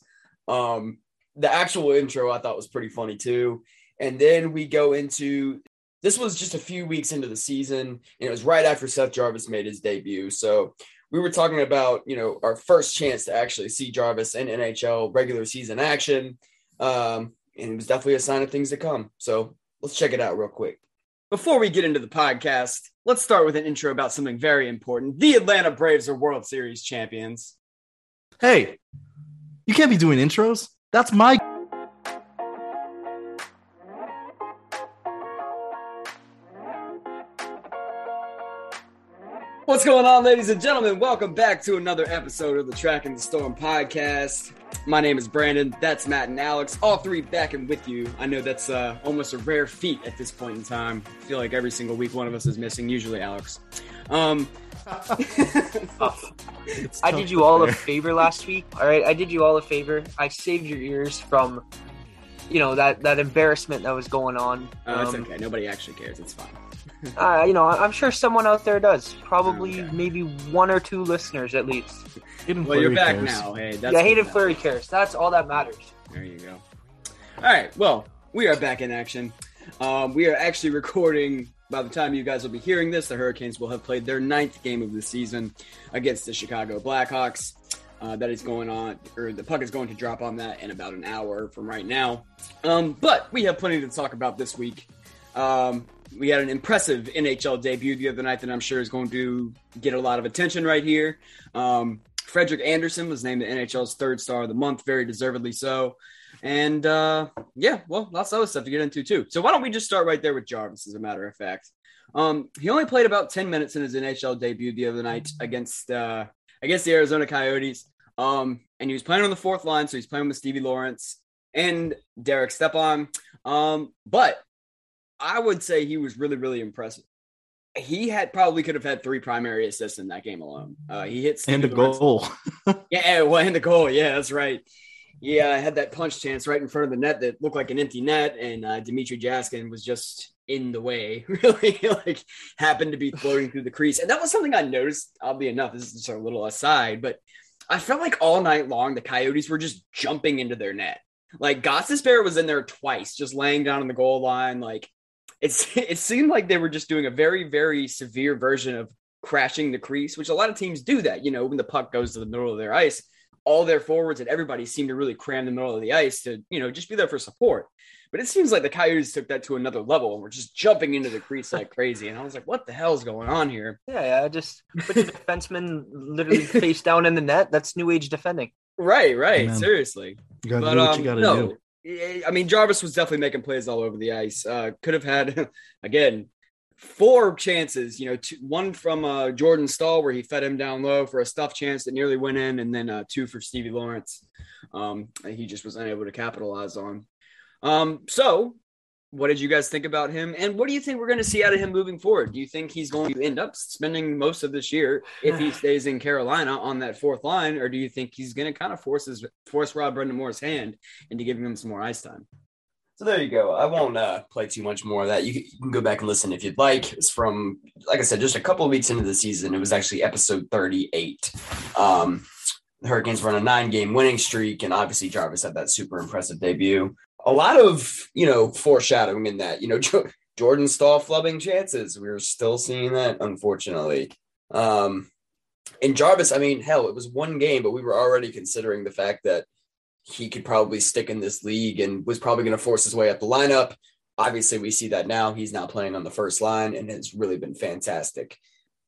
Um, the actual intro I thought was pretty funny too. And then we go into this was just a few weeks into the season, and it was right after Seth Jarvis made his debut. So we were talking about, you know, our first chance to actually see Jarvis in NHL regular season action. Um, and it was definitely a sign of things to come. So let's check it out real quick. Before we get into the podcast, let's start with an intro about something very important. The Atlanta Braves are World Series champions. Hey, you can't be doing intros. That's my. What's going on, ladies and gentlemen? Welcome back to another episode of the Tracking the Storm podcast. My name is Brandon. That's Matt and Alex. All three back and with you. I know that's uh, almost a rare feat at this point in time. I feel like every single week one of us is missing, usually Alex. Um, I did you all a favor last week. All right, I did you all a favor. I saved your ears from, you know, that that embarrassment that was going on. Oh, it's Um, okay. Nobody actually cares. It's fine. Uh, you know, I- I'm sure someone out there does. Probably maybe one or two listeners at least. Well, you're back now. Hey, that's yeah, Hayden Flurry cares. That's all that matters. There you go. All right. Well, we are back in action. Um, we are actually recording. By the time you guys will be hearing this, the Hurricanes will have played their ninth game of the season against the Chicago Blackhawks. Uh, that is going on, or the puck is going to drop on that in about an hour from right now. Um, but we have plenty to talk about this week. Um, we had an impressive NHL debut the other night that I'm sure is going to get a lot of attention right here. Um, Frederik Andersen was named the NHL's third star of the month, very deservedly so. And uh, yeah, well, lots of other stuff to get into too. So why don't we just start right there with Jarvis, as a matter of fact. Um, he only played about 10 minutes in his NHL debut the other night against uh, against the Arizona Coyotes. Um, and he was playing on the fourth line, so he's playing with Stevie Lorentz and Derek Stepan. Um, but I would say he was really, really impressive. He had probably could have had three primary assists in that game alone. Uh, he hit And a goal. yeah, well, and the goal. Yeah, that's right. Yeah, I had that punch chance right in front of the net that looked like an empty net, and uh, Dimitri Jaskin was just in the way. Really, like happened to be floating through the crease, and that was something I noticed. Oddly enough, this is just a little aside, but I felt like all night long the Coyotes were just jumping into their net. Like Gostisbehere was in there twice, just laying down on the goal line. Like it's it seemed like they were just doing a very very severe version of crashing the crease, which a lot of teams do that. You know, when the puck goes to the middle of their ice, all their forwards and everybody seem to really cram the middle of the ice to you know just be there for support. But it seems like the Coyotes took that to another level and were just jumping into the crease like crazy. And I was like, what the hell's going on here? Yeah, yeah. Just put your defenseman literally face down in the net. That's new age defending. Right, right. Amen. Seriously. You gotta But, do what um, you gotta no, do. I- mean, Jarvis was definitely making plays all over the ice. Uh, could have had, again, four chances. You know, two, one from uh, Jordan Staal where he fed him down low for a stuff chance that nearly went in, and then uh, two for Stevie Lorentz. Um, he just was unable to capitalize on. Um, so, what did you guys think about him, and what do you think we're going to see out of him moving forward? Do you think he's going to end up spending most of this year if he stays in Carolina on that fourth line, or do you think he's going to kind of force his force Rod Brind'Amour's hand into giving him some more ice time? So there you go. I won't uh, play too much more of that. You can, you can go back and listen if you'd like. It's from, like I said, just a couple of weeks into the season. It was actually episode 38. Um, the Hurricanes run a nine game winning streak, and obviously Jarvis had that super impressive debut. A lot of, you know, foreshadowing in that, you know, Jordan Staal flubbing chances. We are still seeing that, unfortunately. Um, and Jarvis, I mean, hell, it was one game, but we were already considering the fact that he could probably stick in this league and was probably going to force his way up the lineup. Obviously, we see that now. He's now playing on the first line and has really been fantastic.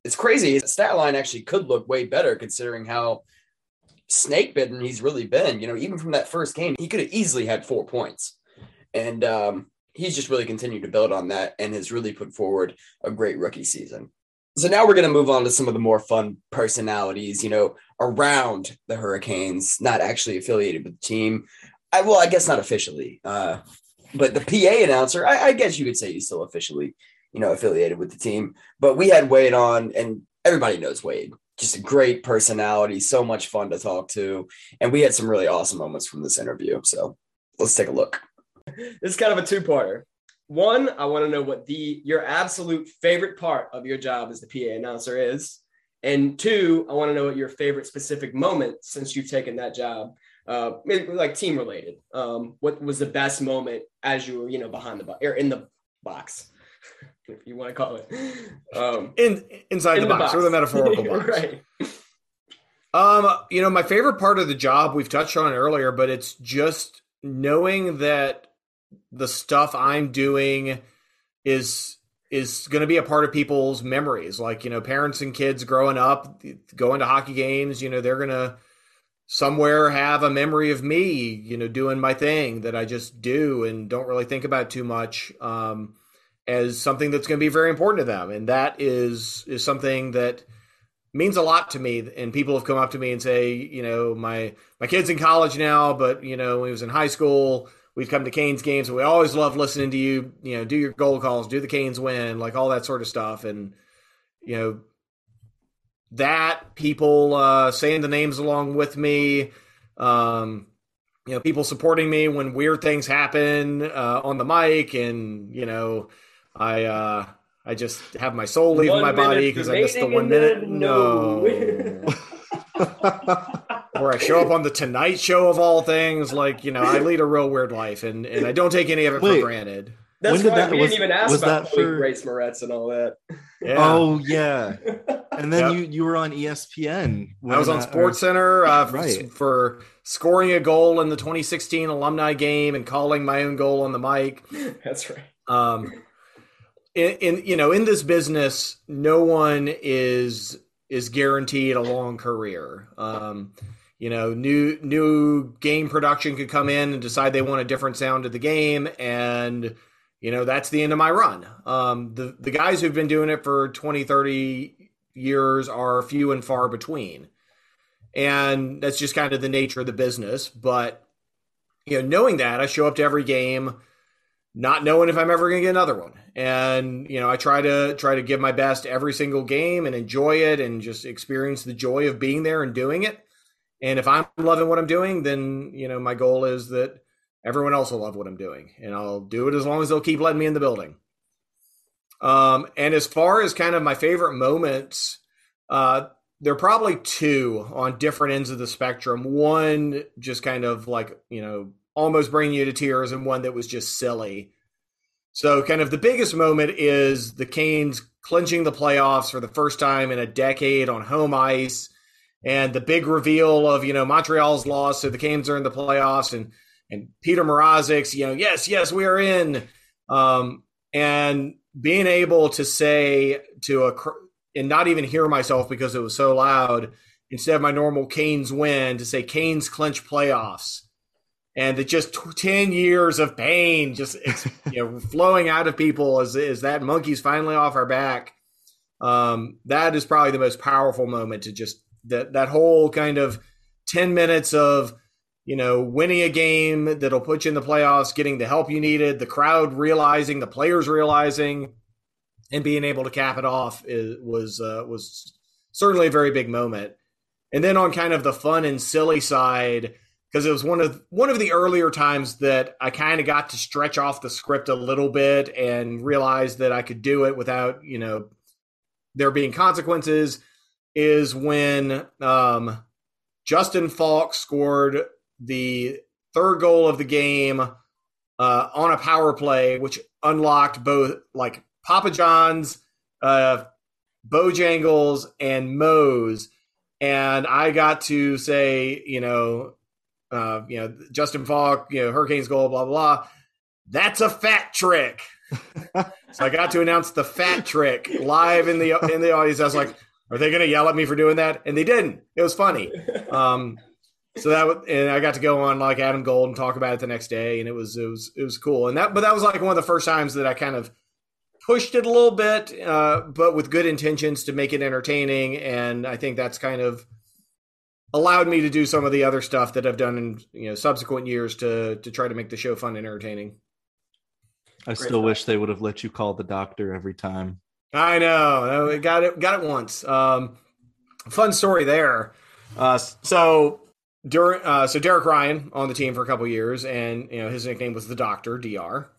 It's crazy. His stat line actually could look way better considering how snake bitten he's really been. You know, even from that first game, he could have easily had four points. And um, he's just really continued to build on that and has really put forward a great rookie season. So now we're going to move on to some of the more fun personalities, you know, around the Hurricanes, not actually affiliated with the team. I well, I guess not officially, uh, but the PA announcer, I, I guess you could say he's still officially, you know, affiliated with the team. But we had Wade on, and everybody knows Wade. Just a great personality, so much fun to talk to, and we had some really awesome moments from this interview. So let's take a look. This is kind of a two-parter. One, I want to know what the your absolute favorite part of your job as the PA announcer is. And two, I want to know what your favorite specific moment since you've taken that job, uh, like team related. Um, what was the best moment as you were, you know, behind the box or in the box, if you want to call it, um, in inside in the, the box, box, or the metaphorical box, right? Um, you know, my favorite part of the job we've touched on earlier, but it's just knowing that the stuff I'm doing is is going to be a part of people's memories. Like, you know, parents and kids growing up, going to hockey games, you know, they're going to somewhere have a memory of me, you know, doing my thing that I just do and don't really think about too much um, as something that's going to be very important to them. And that is is something that means a lot to me. And people have come up to me and say, you know, my my kid's in college now, but you know, when he was in high school, we've come to Canes games and we always love listening to you, you know, do your goal calls, do the Canes win, like all that sort of stuff. And, you know, that people uh, saying the names along with me, um, you know, people supporting me when weird things happen uh, on the mic, and you know, I uh, I just have my soul leaving my body because I missed the one minute. No. or I show up on the Tonight Show of all things. Like you know, I lead a real weird life, and and I don't take any of it Wait, for granted. That's why that, we was, didn't even ask about for... Grace Moretz and all that. Yeah. Oh yeah, and then yep. you you were on ESPN. I was on Sports Center uh, right. for scoring a goal in the 2016 alumni game and calling my own goal on the mic. That's right. Um, in, in you know in this business, no one is is guaranteed a long career. Um, you know, new new game production could come in and decide they want a different sound of the game, and you know that's the end of my run. Um, the the guys who've been doing it for 20, 30 years are few and far between, and that's just kind of the nature of the business. But you know, knowing that, I show up to every game not knowing if I'm ever going to get another one. And you know, I try to try to give my best every single game and enjoy it and just experience the joy of being there and doing it. And if I'm loving what I'm doing, then you know, my goal is that everyone else will love what I'm doing, and I'll do it as long as they'll keep letting me in the building. Um, and as far as kind of my favorite moments, uh, there are probably two on different ends of the spectrum. One just kind of like you know almost bringing you to tears and one that was just silly. So, kind of the biggest moment is the Canes clinching the playoffs for the first time in a decade on home ice, and the big reveal of you know Montreal's loss, so the Canes are in the playoffs, and and Petr Mrazek's you know yes yes we are in, um, and being able to say to a and not even hear myself because it was so loud instead of my normal Canes win to say Canes clinch playoffs and the just 10 years of pain just you know flowing out of people as, as that monkey's finally off our back. Um, that is probably the most powerful moment to just that that whole kind of 10 minutes of you know winning a game that'll put you in the playoffs getting the help you needed the crowd realizing the players realizing and being able to cap it off is, was uh, was certainly a very big moment. And then on kind of the fun and silly side because it was one of one of the earlier times that I kind of got to stretch off the script a little bit and realize that I could do it without you know there being consequences. Is when um, Justin Faulk scored the third goal of the game uh, on a power play, which unlocked both like Papa John's, uh, Bojangles, and Moe's. And I got to say, you know, uh, you know, Justin Faulk, you know, Hurricanes goal, blah, blah, blah. That's a fat trick. so I got to announce the fat trick live in the in the audience. I was like, are they going to yell at me for doing that? And they didn't. It was funny. Um, so that was, and I got to go on like Adam Gold and talk about it the next day, and it was it was it was cool. And that, but that was like one of the first times that I kind of pushed it a little bit, uh, but with good intentions to make it entertaining. And I think that's kind of allowed me to do some of the other stuff that I've done in you know subsequent years to to try to make the show fun and entertaining. I still wish they would have let you call the doctor every time. I know. I got it. Got it once. Um, fun story there. Uh, so during, uh, so Derek Ryan on the team for a couple years, and you know his nickname was the Doctor, Dr.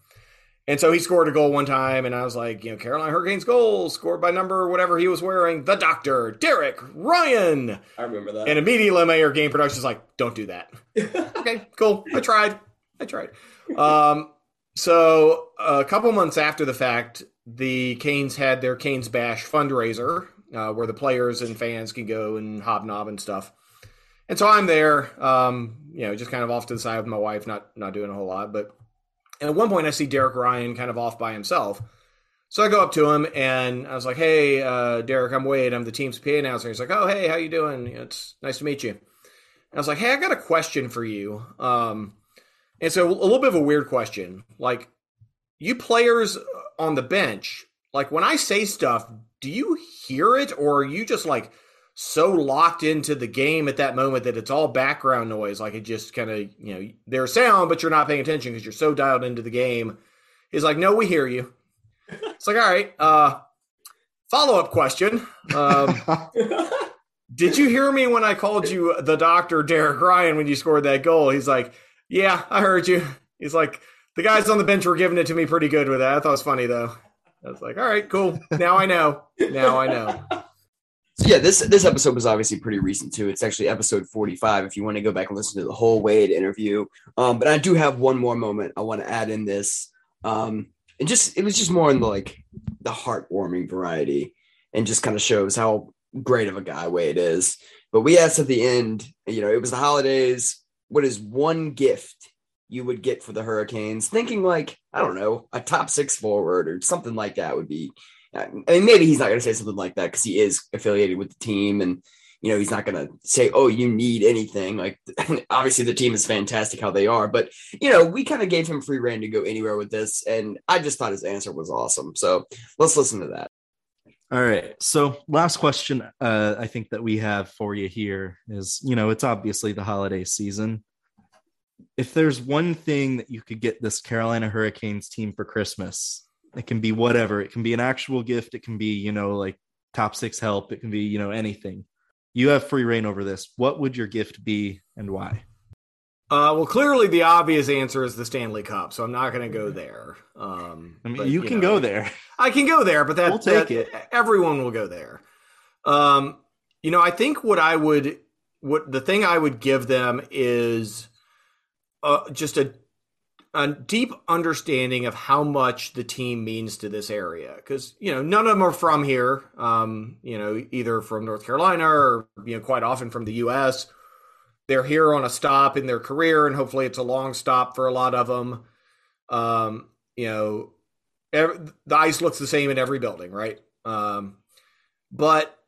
And so he scored a goal one time, and I was like, you know, Carolina Hurricanes goal scored by number whatever he was wearing, the Doctor, Derek Ryan. I remember that. And immediately my game production is like, don't do that. okay, cool. I tried. I tried. Um, so a couple months after the fact, the Canes had their Canes Bash fundraiser, uh, where the players and fans can go and hobnob and stuff. And so I'm there, um, you know, just kind of off to the side with my wife, not not doing a whole lot. But and at one point, I see Derek Ryan kind of off by himself. So I go up to him and I was like, "Hey, uh, Derek, I'm Wade. I'm the team's PA announcer." He's like, "Oh, hey, how you doing? It's nice to meet you." And I was like, "Hey, I got a question for you." Um, and so a little bit of a weird question, like you players on the bench, like when I say stuff, do you hear it or are you just like so locked into the game at that moment that it's all background noise? Like it just kind of, you know, there's sound, but you're not paying attention because you're so dialed into the game. He's like, no, we hear you. It's like, all right, uh, follow up question. Um, did you hear me when I called you the doctor, Derek Ryan, when you scored that goal? He's like, yeah, I heard you. He's like, the guys on the bench were giving it to me pretty good with that. I thought it was funny though. I was like, all right, cool. Now I know. Now I know. So yeah, this this episode was obviously pretty recent too. It's actually episode 45 if you want to go back and listen to the whole Wade interview. Um, but I do have one more moment I want to add in this. Um, and just it was just more in the like the heartwarming variety and just kind of shows how great of a guy Wade is. But we asked at the end, you know, it was the holidays. What is one gift you would get for the Hurricanes? Thinking like, I don't know, a top six forward or something like that would be. I mean, maybe he's not going to say something like that because he is affiliated with the team and you know he's not going to say oh you need anything. Like obviously the team is fantastic how they are but you know we kind of gave him free reign to go anywhere with this and i just thought his answer was awesome. So let's listen to that. All right. So last question uh, i think that we have for you here is you know it's obviously the holiday season. If there's one thing that you could get this carolina hurricanes team for christmas it can be whatever it can be an actual gift it can be you know like top six help it can be you know anything you have free reign over this. What would your gift be and why? Uh, well, clearly the obvious answer is the Stanley Cup, so I'm not going to go there. Um, I mean, but, you, you, can know, go there. I can go there, but that, we'll take that, it. Everyone will go there. Um, you know, I think what I would, what the thing I would give them is uh, just a a deep understanding of how much the team means to this area because you know none of them are from here um, you know either from north carolina or you know quite often from the us they're here on a stop in their career and hopefully it's a long stop for a lot of them. Um, you know every, the ice looks the same in every building right? Um, but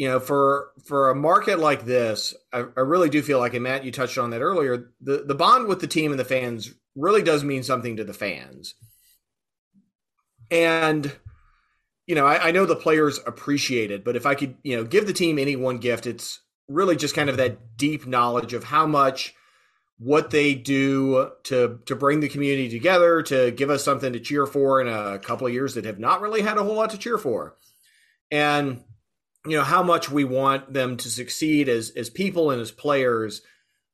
you know, for for a market like this, I, I, really do feel like, and Matt, you touched on that earlier. The the bond with the team and the fans really does mean something to the fans. And, you know, I, I know the players appreciate it, but if I could, you know, give the team any one gift, it's really just kind of that deep knowledge of how much what they do to to bring the community together to give us something to cheer for in a couple of years that have not really had a whole lot to cheer for and you know how much we want them to succeed as as people and as players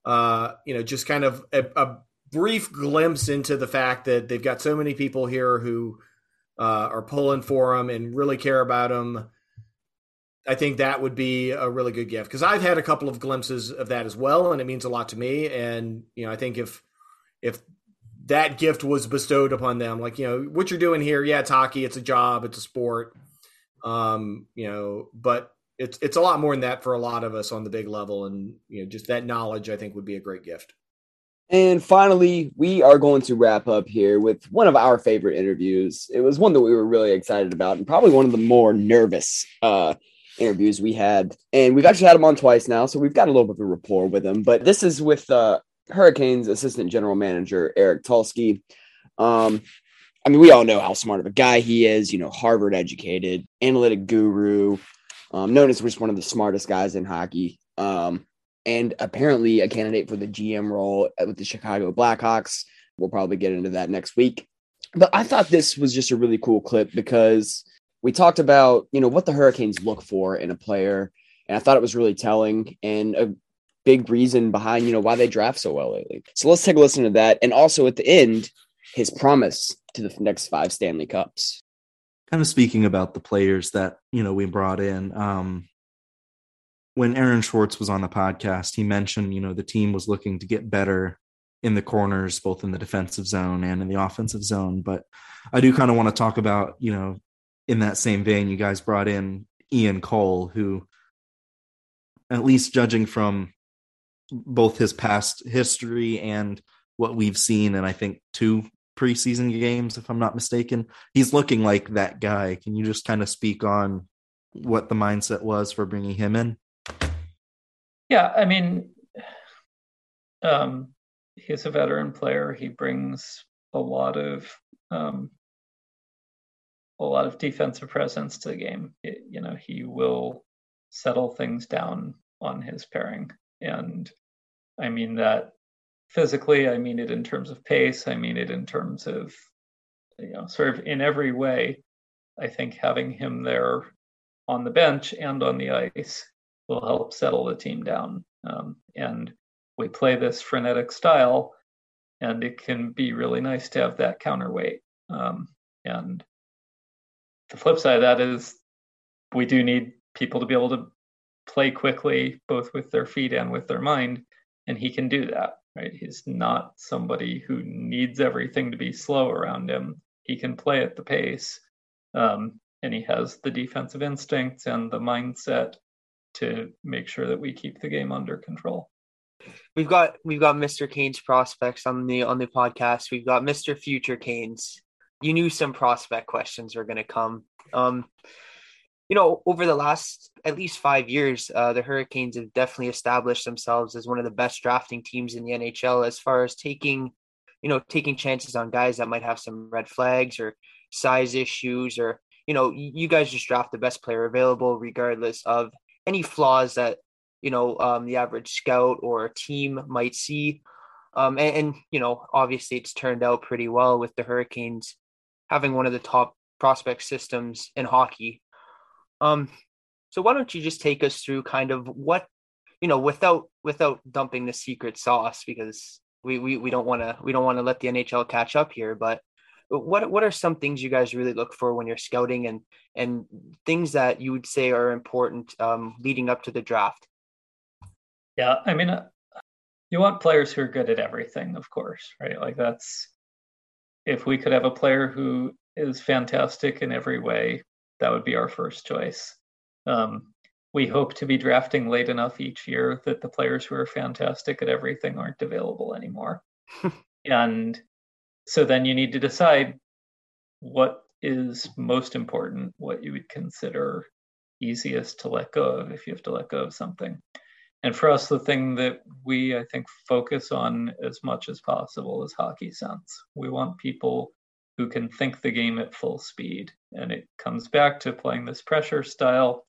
uh you know just kind of a, a brief glimpse into the fact that they've got so many people here who uh, are pulling for them and really care about them. I think that would be a really good gift because I've had a couple of glimpses of that as well, and it means a lot to me. And you know, I think if if that gift was bestowed upon them, like you know, what you're doing here, yeah, it's hockey, it's a job, it's a sport, um, you know, but it's it's a lot more than that for a lot of us on the big level, and you know, just that knowledge, I think, would be a great gift. And finally, we are going to wrap up here with one of our favorite interviews. It was one that we were really excited about, and probably one of the more nervous uh, interviews we had. And we've actually had him on twice now, so we've got a little bit of a rapport with him. But this is with uh, Hurricanes assistant general manager Eric Tulsky. Um, I mean, we all know how smart of a guy he is. You know, Harvard educated, analytic guru, um, known as just one of the smartest guys in hockey. Um, and apparently a candidate for the GM role with the Chicago Blackhawks. We'll probably get into that next week. But I thought this was just a really cool clip because we talked about, you know, what the Hurricanes look for in a player. And I thought it was really telling and a big reason behind, you know, why they draft so well lately. So let's take a listen to that. And also at the end, his promise to the next five Stanley Cups. Kind of speaking about the players that, you know, we brought in. Um, when Aaron Schwartz was on the podcast, he mentioned, you know, the team was looking to get better in the corners, both in the defensive zone and in the offensive zone. But I do kind of want to talk about, you know, in that same vein, you guys brought in Ian Cole, who, at least judging from both his past history and what we've seen, and I think two preseason games, if I'm not mistaken, he's looking like that guy. Can you just kind of speak on what the mindset was for bringing him in? Yeah, I mean, um, he's a veteran player. He brings a lot of um, a lot of defensive presence to the game. It, you know, he will settle things down on his pairing, and I mean that physically. I mean it in terms of pace. I mean it in terms of you know, sort of in every way. I think having him there on the bench and on the ice will help settle the team down. Um, and we play this frenetic style, and it can be really nice to have that counterweight. Um, and the flip side of that is we do need people to be able to play quickly, both with their feet and with their mind, and he can do that. Right? He's not somebody who needs everything to be slow around him. He can play at the pace, um, and he has the defensive instincts and the mindset to make sure that we keep the game under control. We've got we've got Mr. Kane's prospects on the on the podcast. We've got Mr. Future Canes. You knew some prospect questions were going to come. Um, you know, over the last at least five years, uh, the Hurricanes have definitely established themselves as one of the best drafting teams in the NHL as far as taking, you know, taking chances on guys that might have some red flags or size issues or you know, you guys just draft the best player available, regardless of any flaws that you know um, the average scout or team might see. Um, and, and, you know, obviously, it's turned out pretty well with the Hurricanes having one of the top prospect systems in hockey. Um, so why don't you just take us through kind of what you know without without dumping the secret sauce because we we, we don't want to we don't want to let the NHL catch up here, but what what are some things you guys really look for when you're scouting and and things that you would say are important um, leading up to the draft? Yeah i mean uh, you want players who are good at everything of course right? Like that's if we could have a player who is fantastic in every way that would be our first choice um, we hope to be drafting late enough each year that the players who are fantastic at everything aren't available anymore and so then you need to decide what is most important, what you would consider easiest to let go of if you have to let go of something. And for us, the thing that we, I think, focus on as much as possible is hockey sense. We want people who can think the game at full speed. And it comes back to playing this pressure style.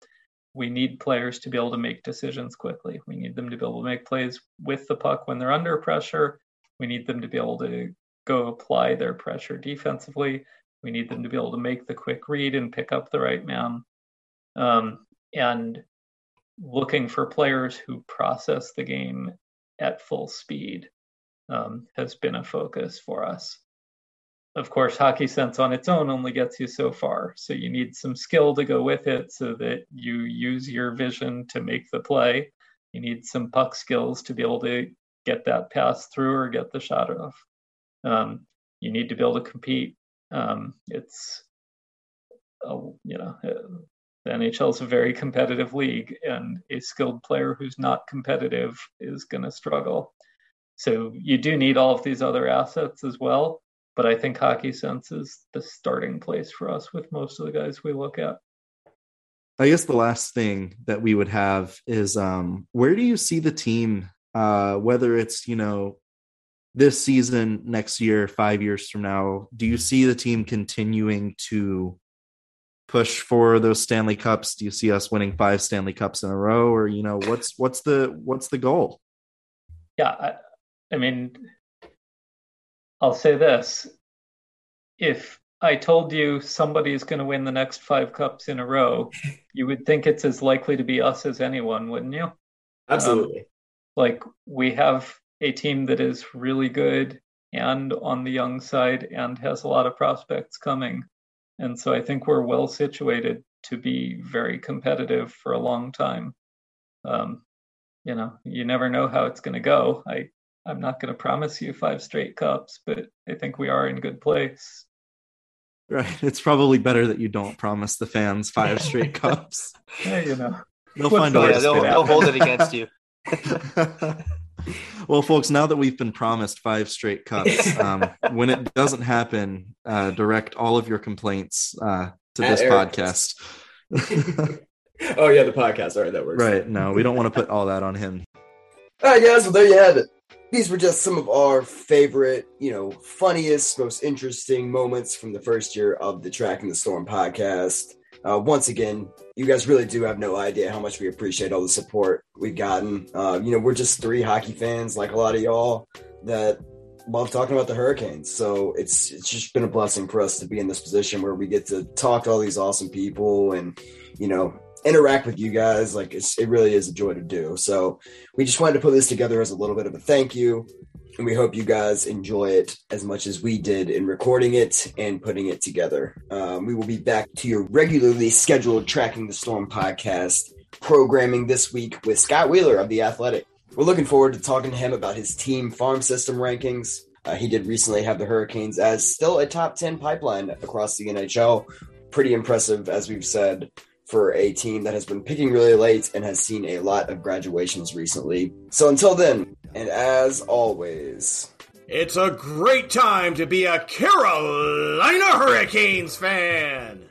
We need players to be able to make decisions quickly. We need them to be able to make plays with the puck when they're under pressure. We need them to be able to go apply their pressure defensively. We need them to be able to make the quick read and pick up the right man. Um, and looking for players who process the game at full speed um, has been a focus for us. Of course, hockey sense on its own only gets you so far. So you need some skill to go with it so that you use your vision to make the play. You need some puck skills to be able to get that pass through or get the shot off. Um, you need to be able to compete. Um, it's, a, you know, uh, the NHL is a very competitive league, and a skilled player who's not competitive is going to struggle. So you do need all of these other assets as well but I think Hockey Sense is the starting place for us with most of the guys we look at. I guess the last thing that we would have is um, where do you see the team, uh, whether it's, you know, this season, next year, five years from now, do you see the team continuing to push for those Stanley Cups? Do you see us winning five Stanley Cups in a row, or you know, what's what's the what's the goal? Yeah, I, I mean, I'll say this. If I told you somebody is going to win the next five cups in a row, you would think it's as likely to be us as anyone, wouldn't you? Absolutely. Um, like we have a team that is really good and on the young side and has a lot of prospects coming. And so I think we're well situated to be very competitive for a long time. Um, you know, you never know how it's going to go. I I'm not going to promise you five straight cups, but I think we are in good place. Right. It's probably better that you don't promise the fans five straight cups. Yeah, you know. They'll find a way yeah, they'll, they'll hold it against you. well, folks, now that we've been promised five straight cups, um, when it doesn't happen, uh, direct all of your complaints uh, to At this Eric. podcast. oh yeah, the podcast. All right, that works. Right. No, we don't want to put all that on him. All right, guys. Well, there you have it these were just some of our favorite, you know, funniest, most interesting moments from the first year of the Tracking the Storm podcast. Uh, once again, you guys really do have no idea how much we appreciate all the support we've gotten. Uh, you know, we're just three hockey fans, like a lot of y'all, that love talking about the Hurricanes. So it's it's just been a blessing for us to be in this position where we get to talk to all these awesome people and you know interact with you guys. Like it really is a joy to do. So we just wanted to put this together as a little bit of a thank you. And we hope you guys enjoy it as much as we did in recording it and putting it together. Um, we will be back to your regularly scheduled Tracking the Storm podcast programming this week with Scott Wheeler of The Athletic. We're looking forward to talking to him about his team farm system rankings. Uh, he did recently have the Hurricanes as still a top 10 pipeline across the NHL. Pretty impressive, as we've said for a team that has been picking really late and has seen a lot of graduations recently. So until then, and as always, it's a great time to be a Carolina Hurricanes fan.